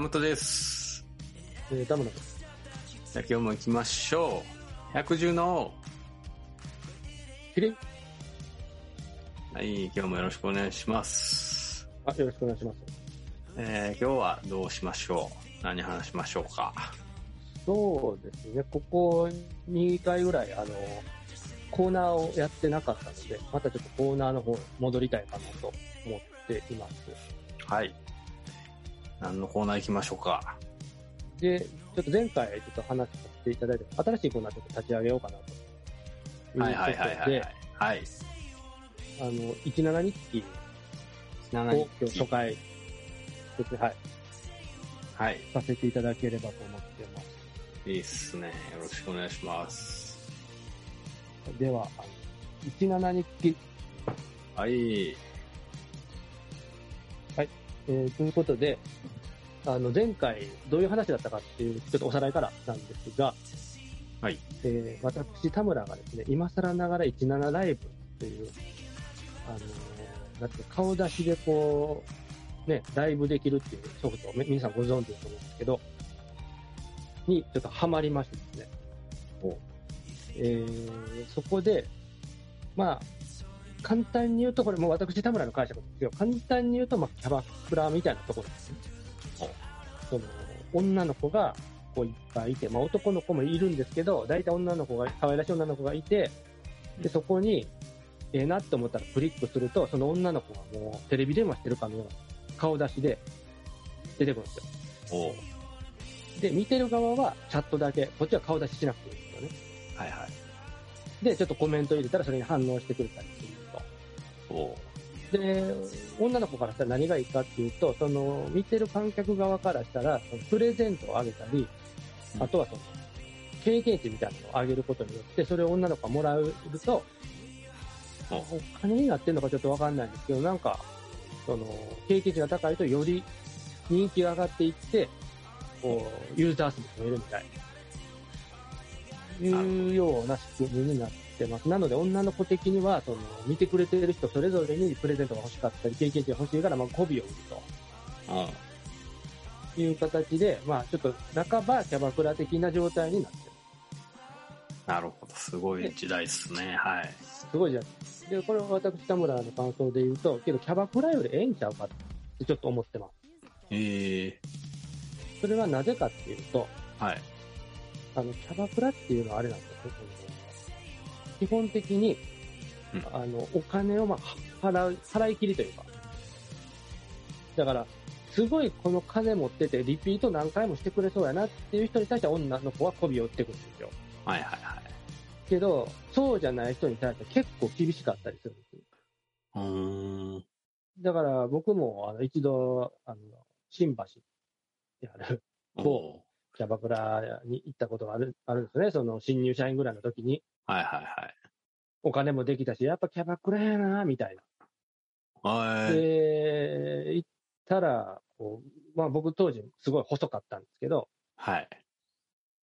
山本です。えー、田村です。じゃあ今日も行きましょう。百獣のキリン王。はい、今日もよろしくお願いします。あ、よろしくお願いします。えー、今日はどうしましょう何話しましょうかそうですね、ここ2回ぐらい、あの、コーナーをやってなかったので、またちょっとコーナーの方に戻りたいかなと思っています。はい。何のコーナー行きましょうか？で、ちょっと前回ちょっと話させていただいて、新しいコーナーちょっと立ち上げようかなということで。はいはいはいはい。はい。あの、17日記を7今日初回ですね、はい、はい。させていただければと思ってます。いいっすね。よろしくお願いします。では、あの17日記はい。えーということで、あの前回どういう話だったかっていう、ちょっとおさらいからなんですが、はい。えー私、田村がですね、今更ながら17ライブという、あのーなんていうか顔出しでこう、ね、ライブできるっていうソフトをみ皆さんご存知だと思うんですけど、にちょっとハマりましてですね。えーそこで、まあ、簡単に言うと、これもう私、田村の解釈ですけど、簡単に言うと、まあ、キャバクラみたいなところですね。その、女の子が、こういっぱいいて、まあ、男の子もいるんですけど、大体女の子が、可愛らしい女の子がいて、で、そこに、ええなって思ったらクリックすると、その女の子がもうテレビ電話してるかのような顔出しで出てくるんですよ。で、見てる側はチャットだけ、こっちは顔出ししなくていいんですよね。はいはい。で、ちょっとコメント入れたらそれに反応してくれたりすると。で、女の子からしたら何がいいかっていうと、その、見てる観客側からしたら、プレゼントをあげたり、うん。あとはその、経験値みたいなのをあげることによって、それを女の子がもらうと、おお金になってるのかちょっとわかんないんですけど、なんか、その、経験値が高いとより人気が上がっていって、こう、ユーザー数も増えるみたいな、いうような仕組みになってます。なので、女の子的には、その、見てくれてる人それぞれにプレゼントが欲しかったり、経験値が欲しいから、まあ、媚びを売るおうという形で、まあ、ちょっと、半ばキャバクラ的な状態になってる。なるほど。すごい時代っすね。はい。すごいじゃん。で、これは私、田村の感想で言うと、けど、キャバクラよりええんちゃうかってちょっと思ってます。ええそれはなぜかっていうと、はい。あの、キャバクラっていうのはあれなんですよ。基本的に、うんあの、お金をまあ、払う、払い切りというか。だから、すごいこの金持ってて、リピート何回もしてくれそうやなっていう人に対しては女の子は媚びを売ってくるんですよ。はいはいはい。けど、そうじゃない人に対しては結構厳しかったりするんですよ。うーん。だから僕もあの一度、あの、新橋であるおうキャバクラに行ったことがあるあるんですね。その新入社員ぐらいの時に。はいはいはい。お金もできたし、やっぱキャバクラやな、みたいな。はい。で、行ったら、こう、まあ僕当時すごい細かったんですけど、はい。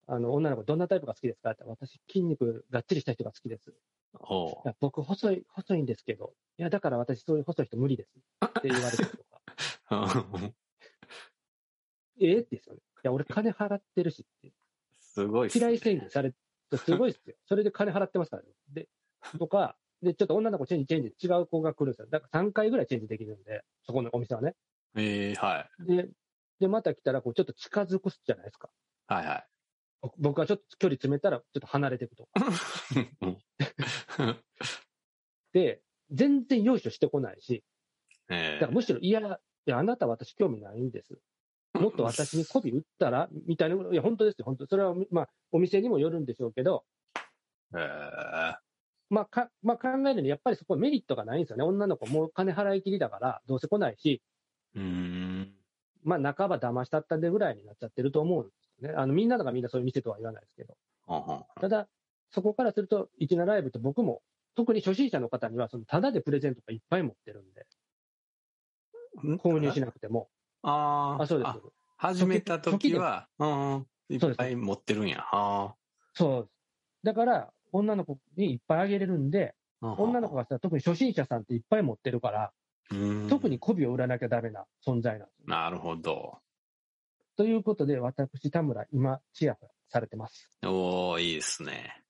あの、女の子どんなタイプが好きですかって私筋肉がっちりした人が好きです。いおうや僕細い、細いんですけど、いやだから私そういう細い人無理です。って言われたりとか。ええってですよね。いや俺金払ってるしって。すごいっすね嫌い宣言されて、すごいっすよ。それで金払ってますからね。で、とか、で、ちょっと女の子チェンジチェンジ違う子が来るんですよ。だから3回ぐらいチェンジできるんで、そこのお店はね。ええはい。で、で、また来たら、こう、ちょっと近づくじゃないですか。はいはい。僕僕はちょっと距離詰めたら、ちょっと離れていくとか。で、全然用意してこないし、えだからむしろ、いや、いや、あなたは私興味ないんです。もっと私に媚び打ったら？みたいな、いや、本当ですよ、本当。それは、まあ、お店にもよるんでしょうけど、ええまあ、か、まあ、考えるに、やっぱりそこメリットがないんですよね。女の子もう金払い切りだから、どうせ来ないし、うーん。まあ、半ば騙したったでぐらいになっちゃってると思うんですよね。あの、みんながみんなそういう店とは言わないですけど。ただ、そこからすると、一なライブって僕も、特に初心者の方には、その、ただでプレゼントがいっぱい持ってるんで、購入しなくても。あーあ、そうですあ。始めた時は、うん。いそうですっぱい持ってるんや。あそうです。だから、女の子にいっぱいあげれるんで、あ。女の子がさ、特に初心者さんっていっぱい持ってるから、うん特に媚びを売らなきゃダメな存在なんですよ。なるほど。ということで、私、田村、今、チヤホヤされてます。おー、いいですね。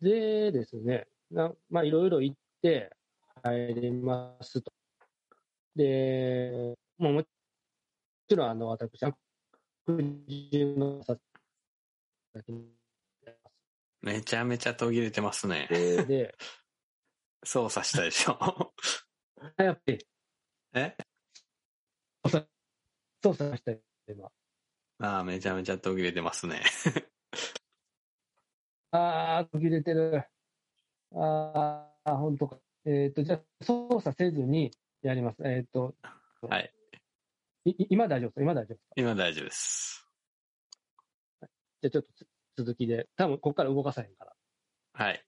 でですね、なまあ、いろいろ行って、入りますと。で、もうもちろん、あの、私、悪事のさめちゃめちゃ途切れてますね。で、で操作したでしょ。やっぱり、え？操作したい、今。ああ、めちゃめちゃ途切れてますね。あー、途切れてる。あー、本当か。えっ、と、じゃあ、操作せずにやります。えっ、と、はい。いい今大丈夫です。今大丈夫ですか？今大丈夫です。じゃあ、ちょっとつ続きで、多分ここから動かさへんから。はい。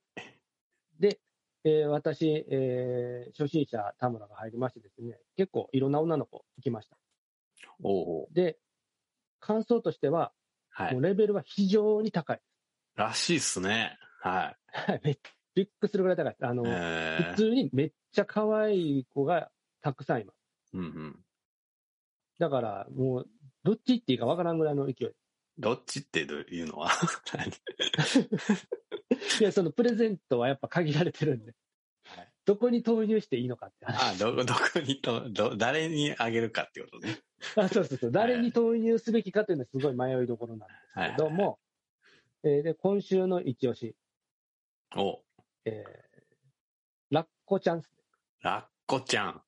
で、えー私、えー初心者田村が入りましてですね、結構いろんな女の子行きました。おお。で、感想としては、はい。もうレベルは非常に高い。らしいっすね。ははいびっくりするぐらい高いです。あの、い。え普通にめっちゃ可愛い子がたくさんいます。ー、うんうん。だから、もう、どっち行っていいかわからんぐらいの勢い。どっちっていうの？は いや、そのプレゼントはやっぱ限られてるんで、はいどこに投入していいのかって話。あ、ど、どこにと、ど、誰にあげるかってことね。あそうそうそう。誰に投入すべきかというのはすごい迷いどころなんですけれども、えーで、今週の一押し、お、えーラッコちゃんですね。ラッコちゃん。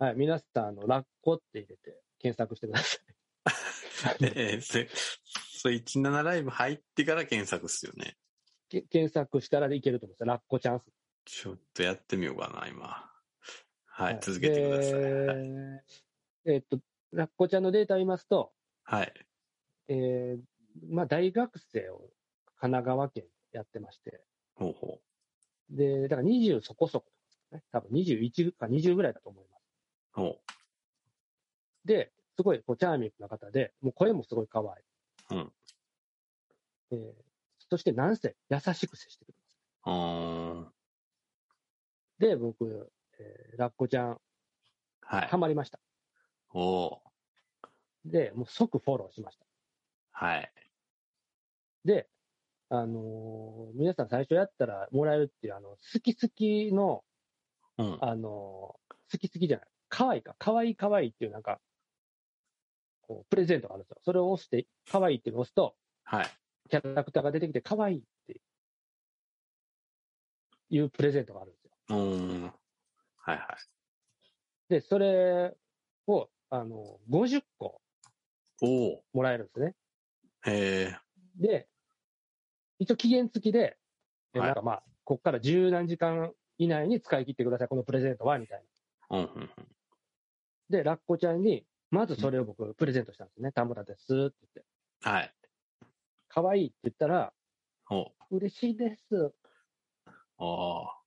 はい、皆さん、あの、ラッコって入れて検索してください。えー、それ、それ17ライブ入ってから検索っすよね。け検索したらいけると思います。ラッコちゃんっす。ちょっとやってみようかな、今。はい、はい続けてください。ではい。えーっと、ラッコちゃんのデータを言いますと、はい。えーまあ、大学生を神奈川県でやってまして、ほうほで、だから20そこそこ、ね、多分21か20ぐらいだと思います。で、すごいこうチャーミングな方で、もう声もすごい可愛い。うんえーそしてなんせ優しく接してくれます。で、僕、えーラッコちゃん、はいハ。マりました。おーで、もう即フォローしました。はい。で、あのー皆さん最初やったらもらえるっていう、あの、好き好きの、うん。あのー好き好きじゃない、可愛いか、可愛い可愛いっていうなんか、こう、プレゼントがあるんですよ。それを押して、可愛いっていうのを押すと、はい。キャラクターが出てきて、可愛いっていうプレゼントがあるんですよ。うーん。はいはい。で、それを、あの、50個おおもらえるんですね。へえ。で、一応期限付きで、えはいなんかまあ、こっから十何時間以内に使い切ってください、このプレゼントは、みたいな。うんうんうん。で、ラッコちゃんに、まずそれを僕、プレゼントしたんですね。田村ですって言って。はい。可愛いって言ったら、お嬉しいです。おー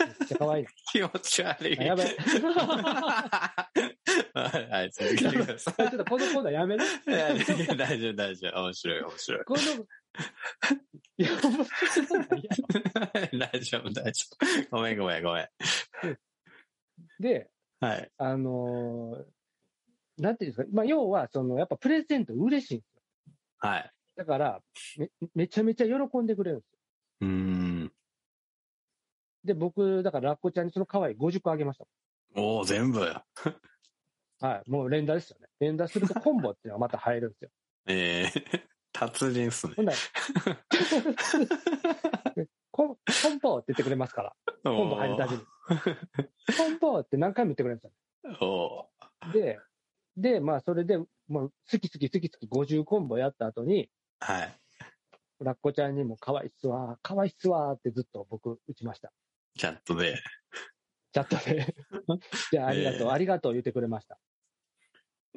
めっちゃ可愛い。気持ち悪い。あやべえ はい、はい続けてください。ちょっとこのコーナーやめな。大丈夫、大丈夫。面白い、面白い。この、いや、面白いや 大丈夫、大丈夫。ごめん、ごめん、ごめん。で、はい。あのーなんていうんですか、まあ、要は、その、やっぱプレゼント嬉しいんですよ。はい。だから、め、めちゃめちゃ喜んでくれるんですよ。うーん。で、僕、だから、ラッコちゃんにその可愛い50個あげました。おお全部。はい。もう連打ですよね。連打するとコンボっていうのがまた入るんですよ。えー、達人っすねほ。んなら、コンコンボって言ってくれますから。コンボ入るたびに。コンボって何回も言ってくれるんですよ。おーで、で、まあ、それで、もう、好き好き好き好き50コンボやった後に、はい。ラッコちゃんにも可愛いっすわ、可愛いっすわってずっと僕打ちました。チャットで。チャットで。じゃあ、ありがとう、ええありがとう言ってくれました。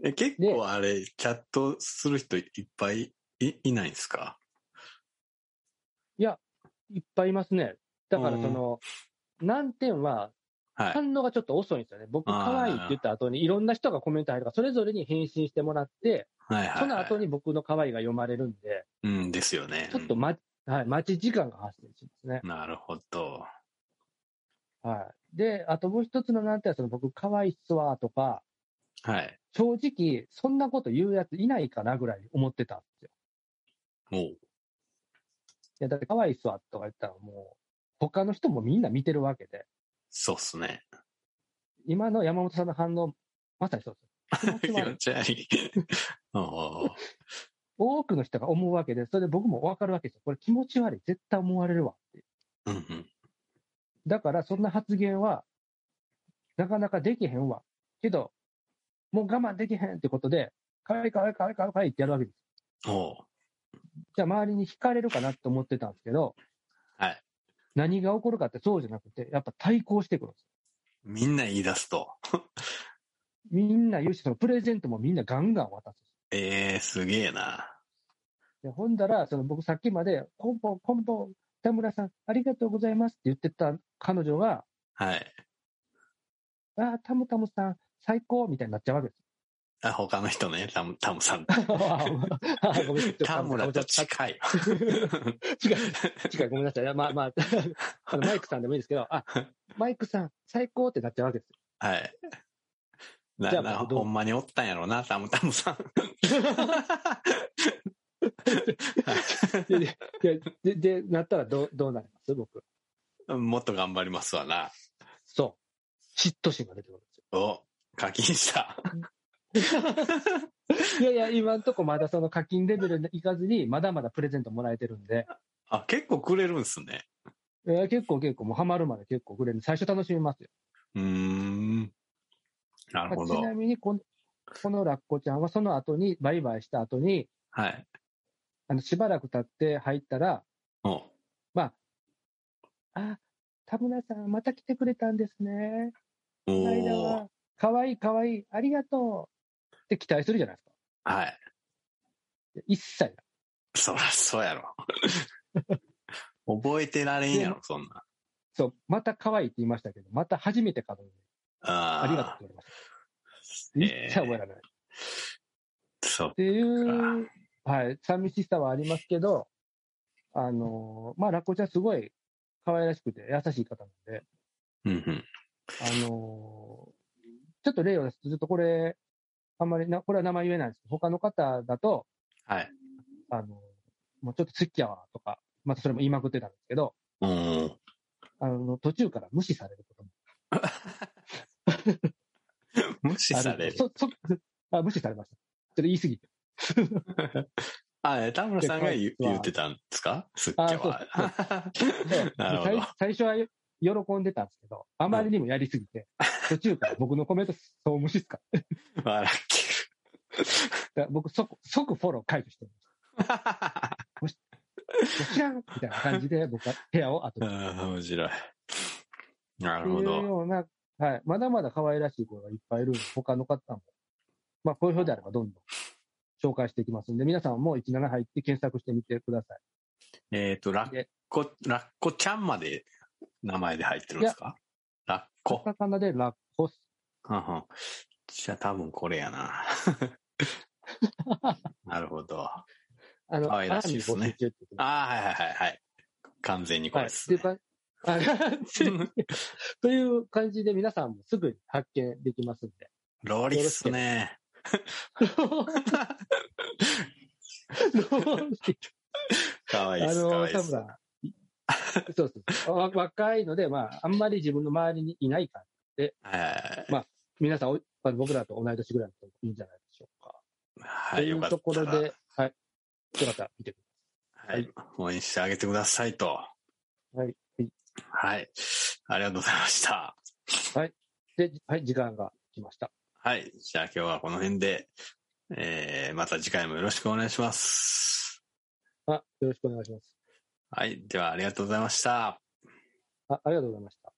え結構あれ、チャットする人いっぱいいいないんですか？いや、いっぱいいますね。だから、その、難点は、はい。反応がちょっと遅いんですよね。僕、可愛いって言った後に、いろんな人がコメント入るから、それぞれに返信してもらって、はいはい、はい。その後に僕の可愛いが読まれるんで、うんですよね。ちょっと、ま、はい、待ち時間が発生しますね。なるほど。はい。で、あともう一つの難点は、その僕、可愛いっすわとか、はい。正直、そんなこと言うやついないかなぐらい思ってたんですよ。おう。いや、だってかわいそうとか言ったらもう、他の人もみんな見てるわけで、そうっすね。今の山本さんの反応、まさにそうです。気持ち気悪い 持ち悪い。おう多くの人が思うわけで、それで僕も分かるわけですよ。これ気持ち悪い。絶対思われるわって。うんうん。だから、そんな発言は、なかなかできへんわ。けど、もう我慢できへんってことで、かわいいかわいいかわいいかわいいってやるわけです。じゃあ周りに惹かれるかなって思ってたんですけど、はい。何が起こるかってそうじゃなくて、やっぱ対抗してくるんです。みんな言い出すと。みんな言うし、そのプレゼントもみんなガンガン渡す。ええー、すげえな。でほんだら、その僕さっきまで、コンポ、コンポ、田村さん、ありがとうございますって言ってた彼女が、はい。ああ、タムタムさん、最高みたいになっちゃうわけです。あ他の人ね、タム、タムさん。田村と近い。違う、違う、ごめんなさい。まあまあ、あのマイクさんでもいいですけど、あ、マイクさん、最高ってなっちゃうわけですよ。はい。なじゃあなほんまにおったんやろな、タムタムさん。で、で、で、なったらどう、どうなります？僕。もっと頑張りますわな。そう。嫉妬心が出てくるんですよ。お、課金した。いやいや、今んとこまだその課金レベルに行かずに、まだまだプレゼントもらえてるんで、あ、結構くれるんすね。いや結構結構、もうハマるまで結構くれる。最初楽しみますよ。うーん。なるほどまあち。なみにこの、このラッコちゃんはその後に、バイバイした後に、はい。あの、しばらく経って入ったら、おあ、田村さん、また来てくれたんですね。この間おーは、かわいいかわいい、ありがとうって期待するじゃないですか。はい。一切そらそうやろ。覚えてられんやろ、そんなん。そう、また可愛いって言いましたけど、また初めてかのように、あありがとうって言われました。一切覚えられない。っそう。ていう、はい、寂しさはありますけど、あのーまあ、ラッコちゃんすごい可愛らしくて優しい方なんで、うんうん。あのーちょっと例を出すと、ちょっとこれ、あんまりな、これは名前言えないんですけど、他の方だと、はい。あのもうちょっと好きやわとか、またそれも言いまくってたんですけど、うん。あの、途中から無視されることも無視あされる。そ、そ、あ、無視されました。ちょっと言い過ぎて。あ、え田村さんが言言ってたんですか？すっきあは。でなるほど最最初は喜んでたんですけど、あまりにもやりすぎて、途中から僕のコメントそう無視っすか？笑だから僕即、即フォロー解除してる。知らんみたいな感じで僕は部屋を後に。っああ、面白い。なていうるほど。ような、はい。まだまだ可愛らしい子がいっぱいいるんで、他の方も、まあ、好評であればどんどん紹介していきますんで、皆さんも17入って検索してみてください。えっと、ラッコ、ラッコちゃんまで名前で入ってるんですか？ラッカコ。タカナでラッコス。うんうんじゃあ多分これやな。なるほど。ああの、可愛らしいですねアラミ募集中って言ってますあ、はいはいはいはい。完全にこはい。れです、ね。か、あ という感じで皆さんもすぐに発見できますんで。ロリっすね。かわいいっす。かあの。田村、そうそうわ若いので、まあ、あんまり自分の周りにいないから、はいまあ皆さん、僕らと同い年ぐらいだといいんじゃないでしょうか。はい、というところら。で、はい。よかったら見てくはい。応援してあげてくださいと。ださい。はい。はい。ありがとうございました。で、はい、時間が来ました。はい。じゃあ今日はこの辺で、えー、また次回もよろしくお願いします。あ、よろしくお願いします。はい。ではありがとうございました。あ、ありがとうございました。